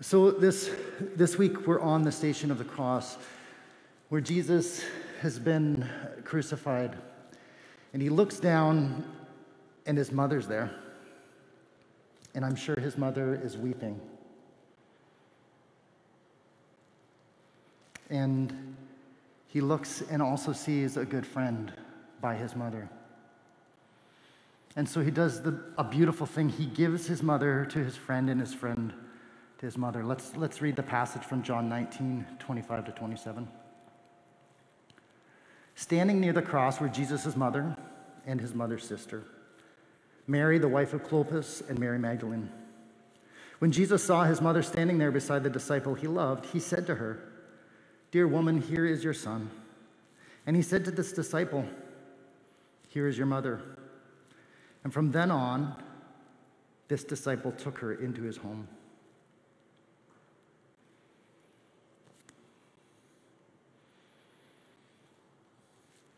So, this, this week we're on the station of the cross where Jesus has been crucified. And he looks down, and his mother's there. And I'm sure his mother is weeping. And he looks and also sees a good friend by his mother. And so he does the, a beautiful thing. He gives his mother to his friend and his friend to his mother. Let's, let's read the passage from John 19, 25 to 27. Standing near the cross were Jesus' mother and his mother's sister, Mary, the wife of Clopas, and Mary Magdalene. When Jesus saw his mother standing there beside the disciple he loved, he said to her, Dear woman, here is your son. And he said to this disciple, Here is your mother. And from then on, this disciple took her into his home.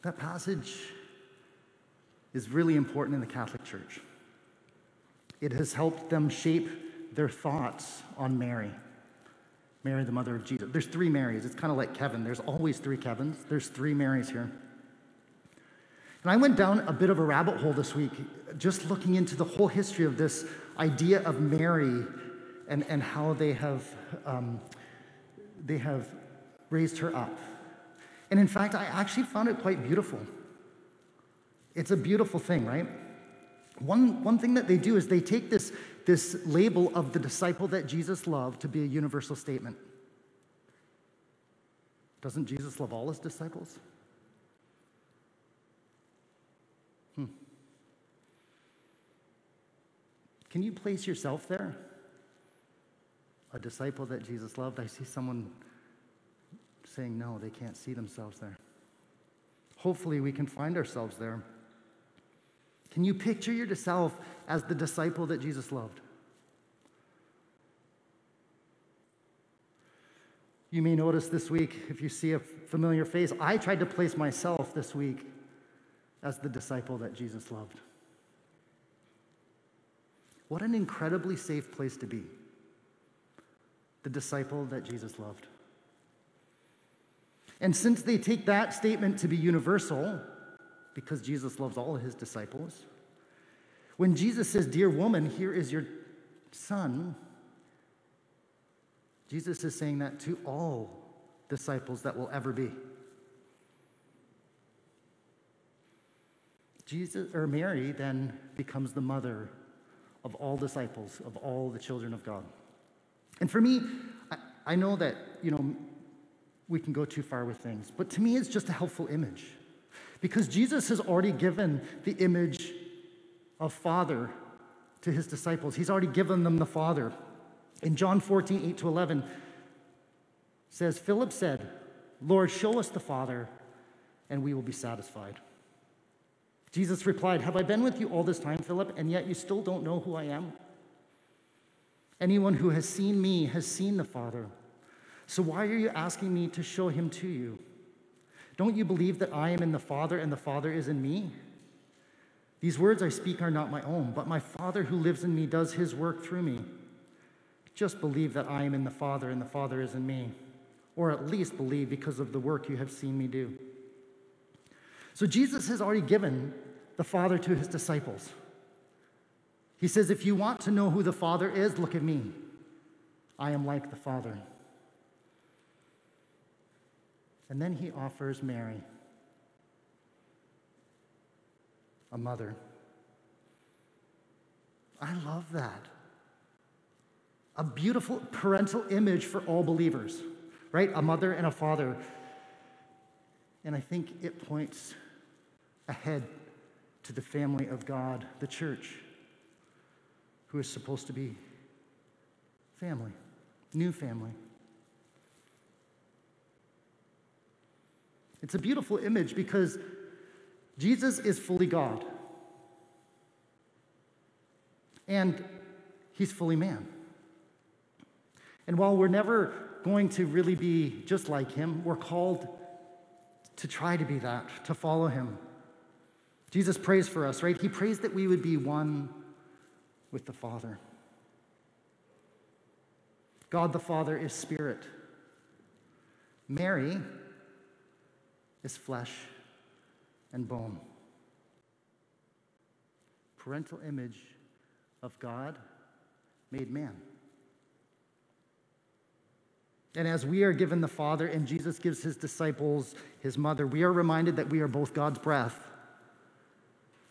That passage is really important in the Catholic Church. It has helped them shape their thoughts on Mary. Mary, the mother of Jesus. There's three Marys. It's kind of like Kevin. There's always three Kevins. There's three Marys here. And I went down a bit of a rabbit hole this week, just looking into the whole history of this idea of Mary and, and how they have, um, they have raised her up and in fact, I actually found it quite beautiful. It's a beautiful thing, right? One, one thing that they do is they take this, this label of the disciple that Jesus loved to be a universal statement. Doesn't Jesus love all his disciples? Hmm. Can you place yourself there? A disciple that Jesus loved. I see someone saying no, they can't see themselves there. Hopefully, we can find ourselves there. Can you picture yourself as the disciple that Jesus loved? You may notice this week, if you see a familiar face, I tried to place myself this week as the disciple that Jesus loved. What an incredibly safe place to be. The disciple that Jesus loved. And since they take that statement to be universal, because Jesus loves all his disciples, when Jesus says, Dear woman, here is your son, Jesus is saying that to all disciples that will ever be. Jesus or Mary then becomes the mother of all disciples, of all the children of God. And for me, I, I know that, you know, we can go too far with things. But to me, it's just a helpful image because Jesus has already given the image of Father to his disciples. He's already given them the Father. In John 14, 8 to 11, says, Philip said, Lord, show us the Father, and we will be satisfied. Jesus replied, Have I been with you all this time, Philip, and yet you still don't know who I am? Anyone who has seen me has seen the Father. So why are you asking me to show him to you? Don't you believe that I am in the Father and the Father is in me? These words I speak are not my own, but my Father who lives in me does his work through me. Just believe that I am in the Father and the Father is in me, or at least believe because of the work you have seen me do. So Jesus has already given the Father to his disciples. He says, If you want to know who the Father is, look at me. I am like the Father. And then he offers Mary, a mother. I love that. A beautiful parental image for all believers, right? A mother and a father. And I think it points ahead to the family of God, the church, who is supposed to be family, new family. It's a beautiful image because Jesus is fully God. And he's fully man. And while we're never going to really be just like him, we're called to try to be that, to follow him. Jesus prays for us, right? He prays that we would be one with the Father. God the Father is spirit. Mary is flesh and bone. Parental image of God made man. And as we are given the Father and Jesus gives his disciples his mother, we are reminded that we are both God's breath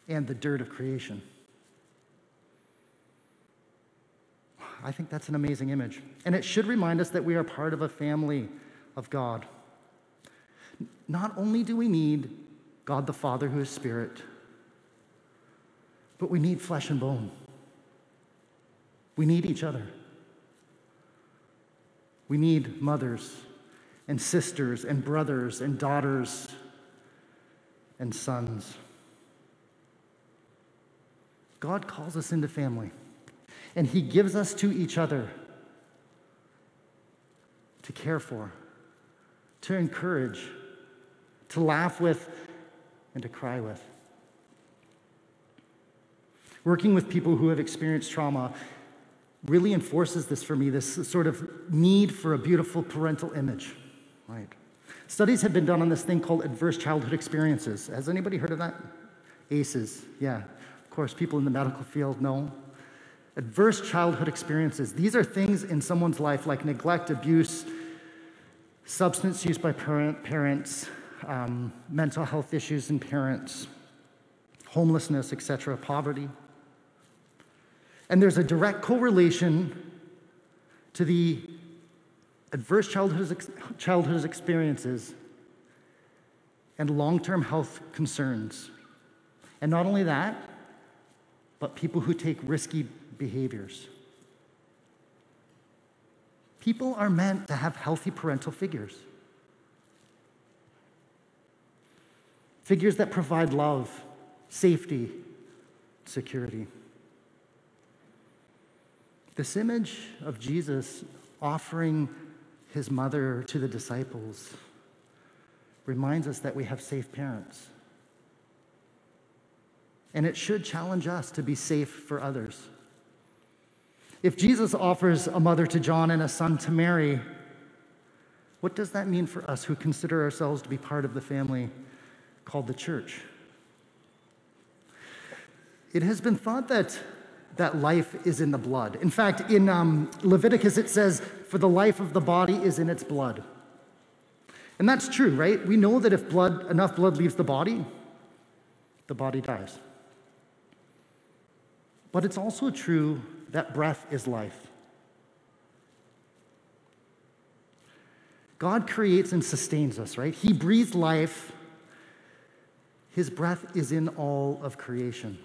and the dirt of creation. I think that's an amazing image. And it should remind us that we are part of a family of God. Not only do we need God the Father, who is spirit, but we need flesh and bone. We need each other. We need mothers and sisters and brothers and daughters and sons. God calls us into family, and He gives us to each other to care for, to encourage, to laugh with, and to cry with. Working with people who have experienced trauma really enforces this for me this sort of need for a beautiful parental image, right? Studies have been done on this thing called adverse childhood experiences. Has anybody heard of that? ACEs, yeah. Of course, people in the medical field know. Adverse childhood experiences. These are things in someone's life like neglect, abuse, substance use by parent, parents, um, mental health issues in parents, homelessness, etc., poverty. And there's a direct correlation to the adverse childhood, childhood experiences and long term health concerns. And not only that, but people who take risky behaviors. People are meant to have healthy parental figures. Figures that provide love, safety, security. This image of Jesus offering his mother to the disciples reminds us that we have safe parents. And it should challenge us to be safe for others. If Jesus offers a mother to John and a son to Mary, what does that mean for us who consider ourselves to be part of the family called the church? It has been thought that that life is in the blood. In fact, in um, Leviticus, it says, For the life of the body is in its blood. And that's true, right? We know that if blood, enough blood leaves the body, the body dies. But it's also true that breath is life. God creates and sustains us, right? He breathes life. His breath is in all of creation.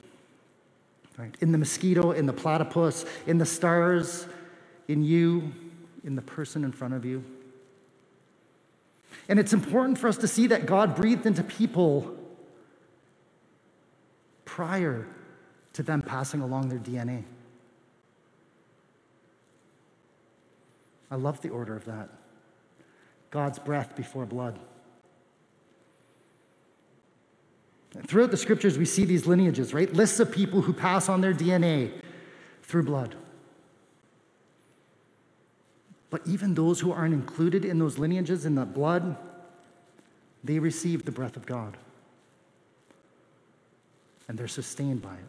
Right? In the mosquito, in the platypus, in the stars, in you, in the person in front of you. And it's important for us to see that God breathed into people prior to them passing along their DNA. I love the order of that. God's breath before blood. Throughout the scriptures, we see these lineages, right? Lists of people who pass on their DNA through blood. But even those who aren't included in those lineages in the blood, they receive the breath of God. And they're sustained by it.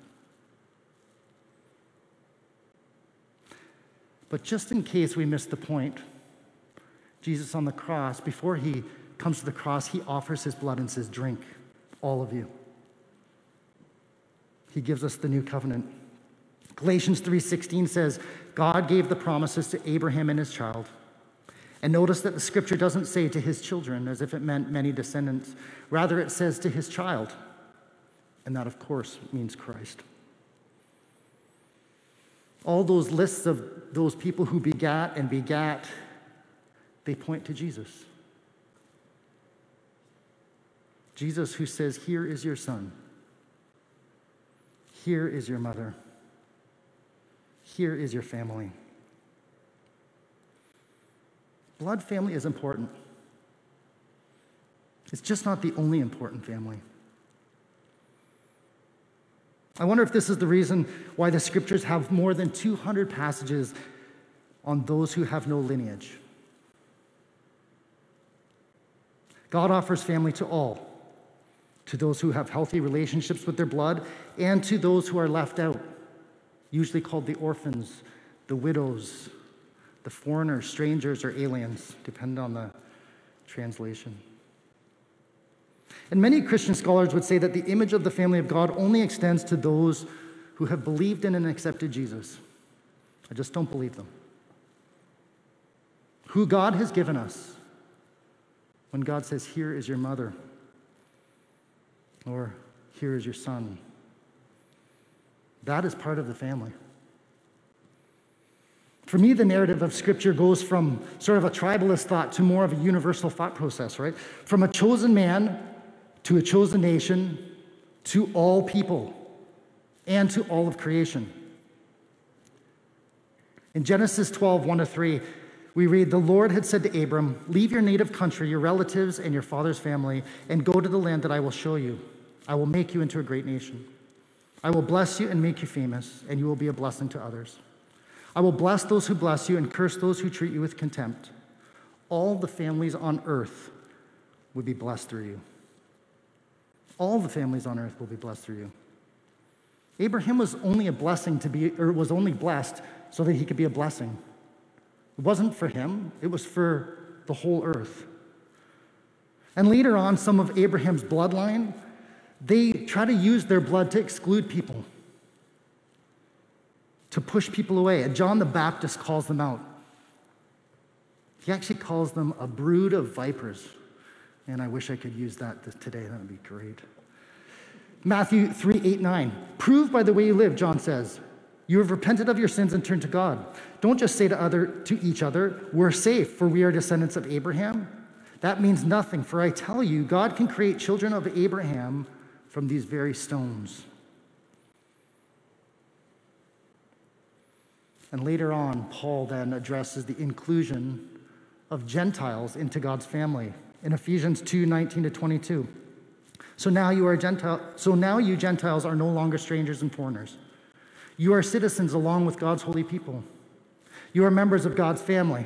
But just in case we miss the point, Jesus on the cross, before he comes to the cross, he offers his blood and says, Drink all of you. He gives us the new covenant. Galatians 3:16 says, God gave the promises to Abraham and his child. And notice that the scripture doesn't say to his children as if it meant many descendants. Rather, it says to his child. And that, of course, means Christ. All those lists of those people who begat and begat, they point to Jesus. Jesus, who says, Here is your son. Here is your mother. Here is your family. Blood family is important. It's just not the only important family. I wonder if this is the reason why the scriptures have more than 200 passages on those who have no lineage. God offers family to all, to those who have healthy relationships with their blood, and to those who are left out, usually called the orphans, the widows, the foreigners, strangers, or aliens, depending on the translation. And many Christian scholars would say that the image of the family of God only extends to those who have believed in and accepted Jesus. I just don't believe them. Who God has given us when God says, Here is your mother, or Here is your son. That is part of the family. For me, the narrative of Scripture goes from sort of a tribalist thought to more of a universal thought process, right? From a chosen man to a chosen nation to all people and to all of creation. In Genesis 12, 1 to 3, we read, The Lord had said to Abram, Leave your native country, your relatives, and your father's family, and go to the land that I will show you. I will make you into a great nation. I will bless you and make you famous, and you will be a blessing to others. I will bless those who bless you and curse those who treat you with contempt. All the families on earth would be blessed through you. All the families on earth will be blessed through you. Abraham was only a blessing to be, or was only blessed so that he could be a blessing. It wasn't for him, it was for the whole earth. And later on, some of Abraham's bloodline, they try to use their blood to exclude people, to push people away. And John the Baptist calls them out. He actually calls them a brood of vipers. And I wish I could use that today. That would be great. Matthew 3 8 9. Prove by the way you live, John says. You have repented of your sins and turned to God. Don't just say to, other, to each other, We're safe, for we are descendants of Abraham. That means nothing, for I tell you, God can create children of Abraham from these very stones. And later on, Paul then addresses the inclusion of Gentiles into God's family in Ephesians 2 19 to 22. So now you are Gentile, so now you Gentiles are no longer strangers and foreigners. You are citizens along with God's holy people. You are members of God's family.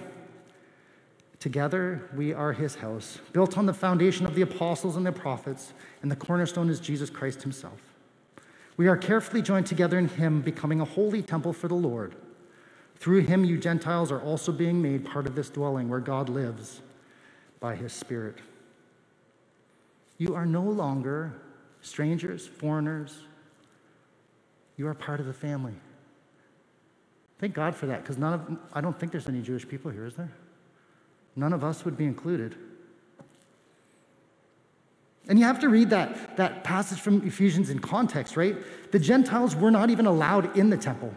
Together, we are his house, built on the foundation of the apostles and the prophets, and the cornerstone is Jesus Christ himself. We are carefully joined together in him, becoming a holy temple for the Lord. Through him, you Gentiles are also being made part of this dwelling where God lives by his Spirit. You are no longer strangers, foreigners. You are part of the family. Thank God for that, because none of I don't think there's any Jewish people here, is there? None of us would be included. And you have to read that, that passage from Ephesians in context, right? The Gentiles were not even allowed in the temple.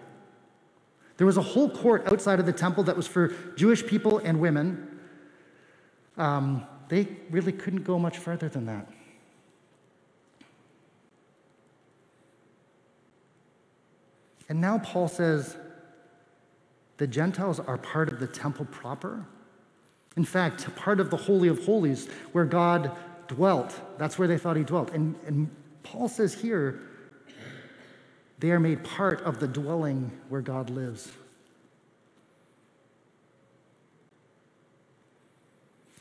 There was a whole court outside of the temple that was for Jewish people and women. Um, they really couldn't go much further than that. And now Paul says the Gentiles are part of the temple proper. In fact, part of the Holy of Holies where God dwelt. That's where they thought he dwelt. And, and Paul says here, they are made part of the dwelling where God lives.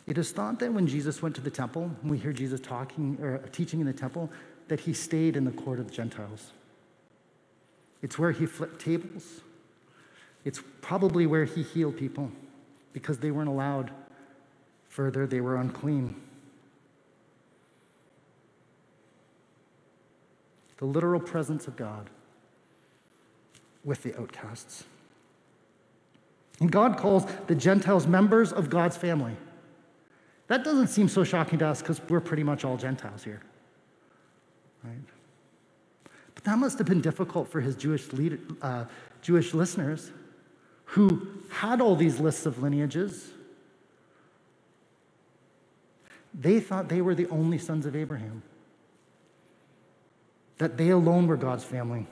It is thought that when Jesus went to the temple, we hear Jesus talking or teaching in the temple, that he stayed in the court of the Gentiles. It's where he flipped tables. It's probably where he healed people because they weren't allowed further, they were unclean. The literal presence of God with the outcasts. And God calls the Gentiles members of God's family. That doesn't seem so shocking to us because we're pretty much all Gentiles here. Right? But that must have been difficult for his Jewish, uh, Jewish listeners who had all these lists of lineages. They thought they were the only sons of Abraham, that they alone were God's family.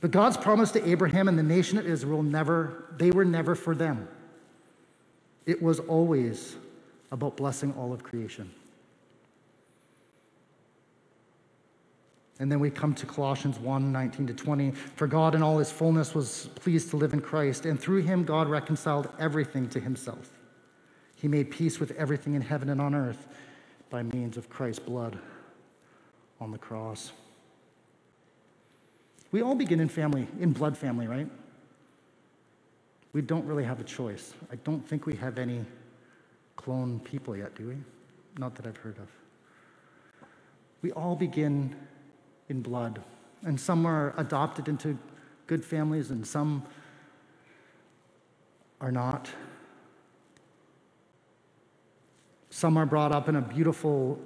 But God's promise to Abraham and the nation of Israel never, they were never for them. It was always about blessing all of creation. And then we come to Colossians 1 19 to 20. For God in all his fullness was pleased to live in Christ, and through him God reconciled everything to himself. He made peace with everything in heaven and on earth by means of Christ's blood on the cross. We all begin in family, in blood family, right? We don't really have a choice. I don't think we have any clone people yet, do we? Not that I've heard of. We all begin in blood, and some are adopted into good families, and some are not. Some are brought up in a beautiful,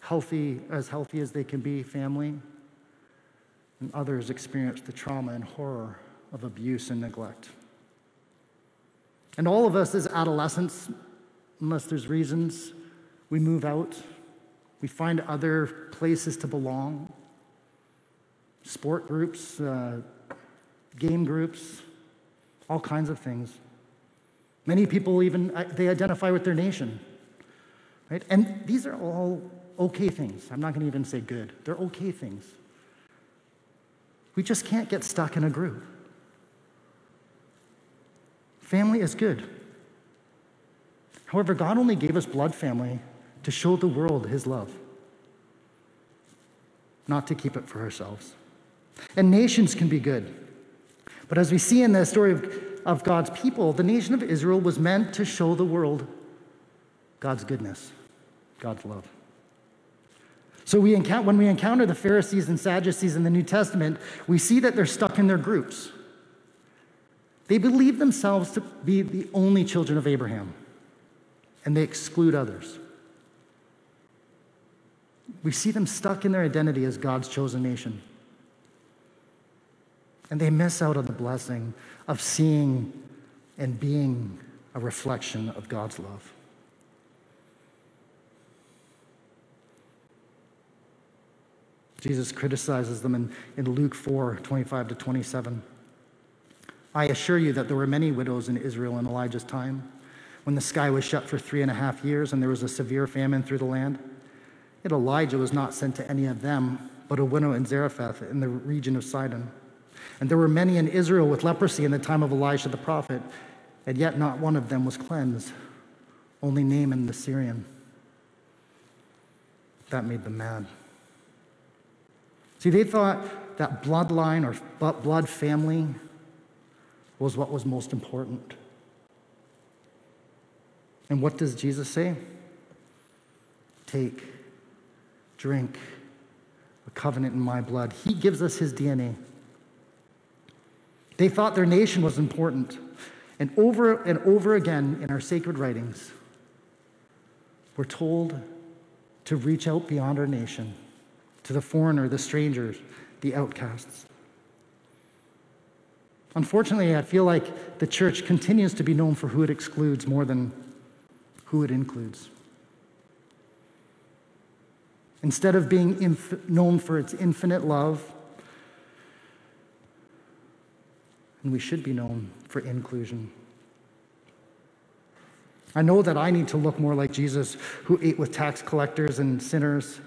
healthy, as healthy as they can be family, and others experience the trauma and horror of abuse and neglect. And all of us as adolescents, unless there's reasons, we move out. We find other places to belong sport groups, uh, game groups, all kinds of things. Many people even uh, they identify with their nation. Right? And these are all okay things. I'm not going to even say good. They're okay things. We just can't get stuck in a group. Family is good. However, God only gave us blood family to show the world his love, not to keep it for ourselves. And nations can be good. But as we see in the story of, of God's people, the nation of Israel was meant to show the world God's goodness, God's love. So we encounter, when we encounter the Pharisees and Sadducees in the New Testament, we see that they're stuck in their groups. They believe themselves to be the only children of Abraham, and they exclude others. We see them stuck in their identity as God's chosen nation. And they miss out on the blessing of seeing and being a reflection of God's love. Jesus criticizes them in, in Luke 4 25 to 27. I assure you that there were many widows in Israel in Elijah's time, when the sky was shut for three and a half years and there was a severe famine through the land. Yet Elijah was not sent to any of them, but a widow in Zarephath in the region of Sidon. And there were many in Israel with leprosy in the time of Elisha the prophet, and yet not one of them was cleansed, only Naaman the Syrian. That made them mad. See, they thought that bloodline or blood family was what was most important. And what does Jesus say? Take, drink, a covenant in my blood. He gives us his DNA. They thought their nation was important. And over and over again in our sacred writings, we're told to reach out beyond our nation to the foreigner, the strangers, the outcasts. Unfortunately, I feel like the church continues to be known for who it excludes more than who it includes. Instead of being inf- known for its infinite love, and we should be known for inclusion. I know that I need to look more like Jesus, who ate with tax collectors and sinners,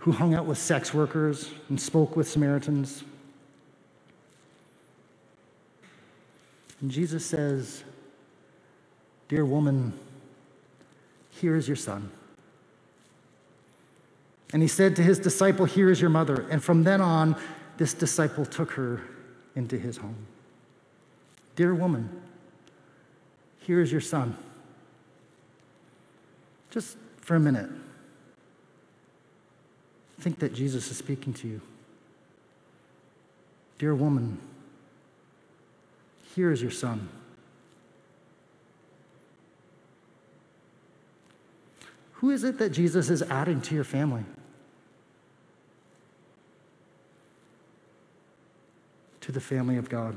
who hung out with sex workers and spoke with Samaritans, And Jesus says, Dear woman, here is your son. And he said to his disciple, Here is your mother. And from then on, this disciple took her into his home. Dear woman, here is your son. Just for a minute, think that Jesus is speaking to you. Dear woman, here is your son. Who is it that Jesus is adding to your family? To the family of God.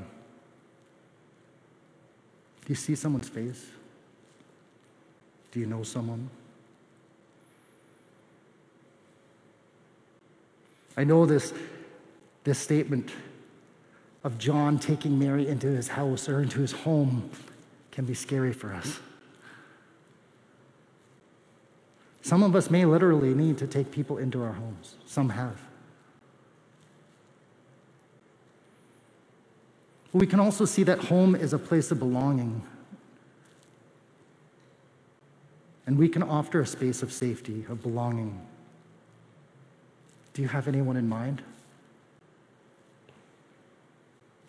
Do you see someone's face? Do you know someone? I know this, this statement of John taking Mary into his house or into his home can be scary for us. Some of us may literally need to take people into our homes. Some have. We can also see that home is a place of belonging. And we can offer a space of safety, of belonging. Do you have anyone in mind?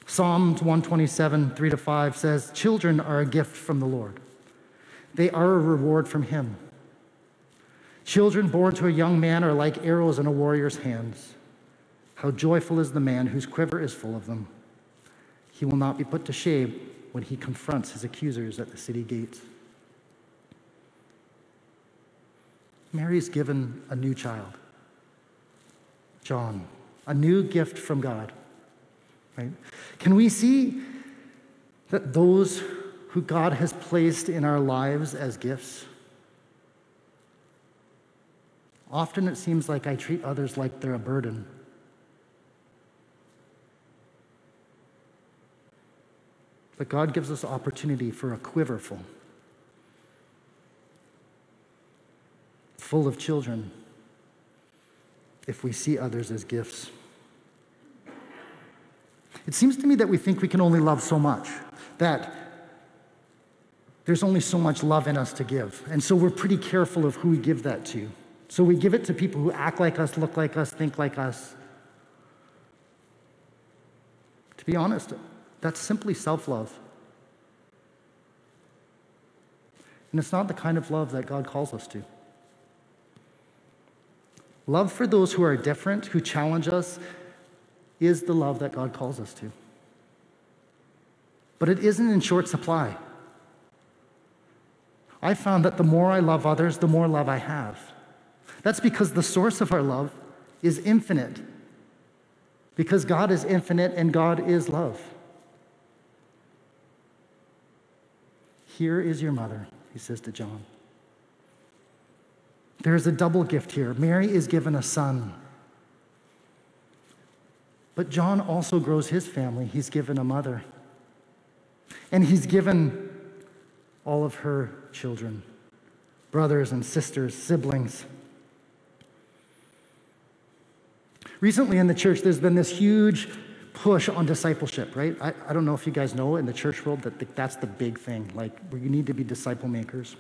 Psalms 127, 3 to 5 says, Children are a gift from the Lord, they are a reward from Him. Children born to a young man are like arrows in a warrior's hands. How joyful is the man whose quiver is full of them. He will not be put to shame when he confronts his accusers at the city gates. Mary's given a new child, John, a new gift from God. Right? Can we see that those who God has placed in our lives as gifts? Often it seems like I treat others like they're a burden. But God gives us opportunity for a quiverful, full of children, if we see others as gifts. It seems to me that we think we can only love so much, that there's only so much love in us to give. And so we're pretty careful of who we give that to. So we give it to people who act like us, look like us, think like us. To be honest, that's simply self love. And it's not the kind of love that God calls us to. Love for those who are different, who challenge us, is the love that God calls us to. But it isn't in short supply. I found that the more I love others, the more love I have. That's because the source of our love is infinite. Because God is infinite and God is love. Here is your mother, he says to John. There is a double gift here. Mary is given a son. But John also grows his family. He's given a mother. And he's given all of her children brothers and sisters, siblings. Recently in the church, there's been this huge push on discipleship, right? I, I don't know if you guys know in the church world that the, that's the big thing. Like, we need to be disciple makers.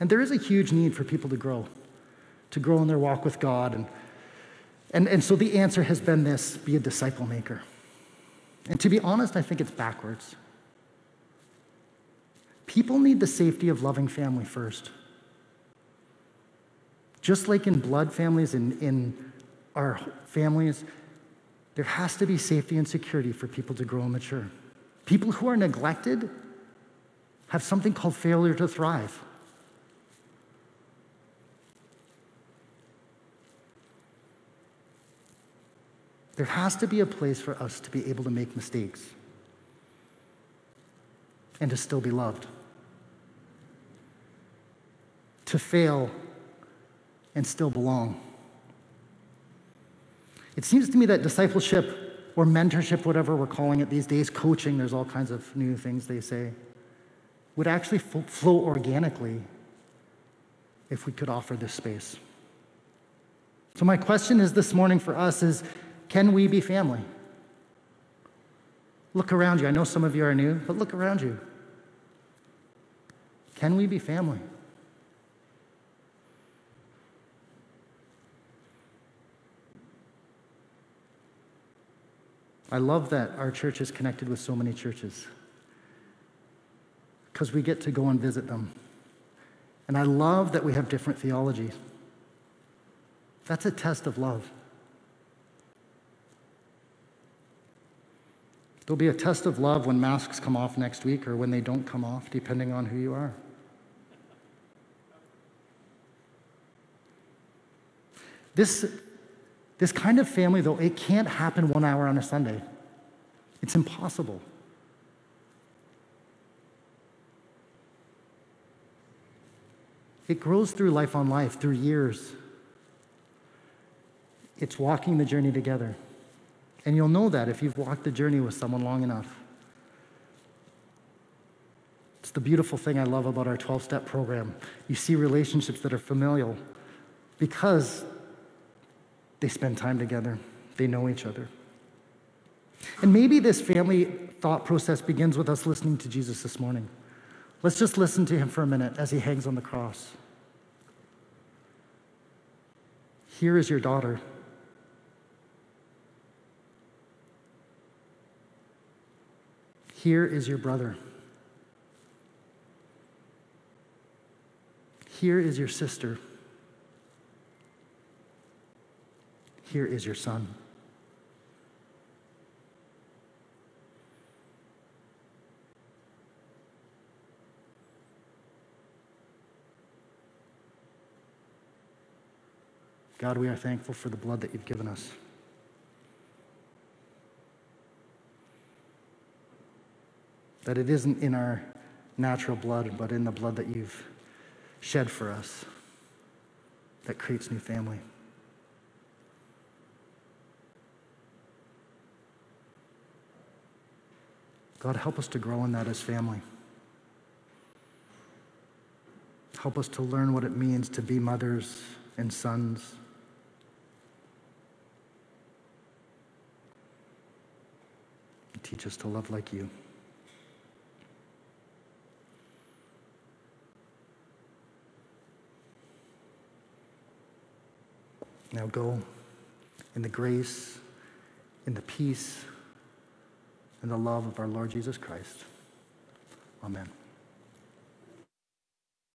And there is a huge need for people to grow, to grow in their walk with God and and, and so the answer has been this be a disciple maker. And to be honest, I think it's backwards. People need the safety of loving family first. Just like in blood families and in our families, there has to be safety and security for people to grow and mature. People who are neglected have something called failure to thrive. There has to be a place for us to be able to make mistakes and to still be loved. To fail and still belong. It seems to me that discipleship or mentorship, whatever we're calling it these days, coaching, there's all kinds of new things they say, would actually flow organically if we could offer this space. So, my question is this morning for us is can we be family? Look around you. I know some of you are new, but look around you. Can we be family? I love that our church is connected with so many churches because we get to go and visit them. And I love that we have different theologies. That's a test of love. There'll be a test of love when masks come off next week or when they don't come off, depending on who you are. This, this kind of family, though, it can't happen one hour on a Sunday. It's impossible. It grows through life on life, through years. It's walking the journey together. And you'll know that if you've walked the journey with someone long enough. It's the beautiful thing I love about our 12 step program. You see relationships that are familial because they spend time together, they know each other. And maybe this family thought process begins with us listening to Jesus this morning. Let's just listen to him for a minute as he hangs on the cross. Here is your daughter. Here is your brother. Here is your sister. Here is your son. God, we are thankful for the blood that you've given us. That it isn't in our natural blood, but in the blood that you've shed for us that creates new family. God, help us to grow in that as family. Help us to learn what it means to be mothers and sons. Teach us to love like you. Now go in the grace, in the peace, and the love of our Lord Jesus Christ. Amen.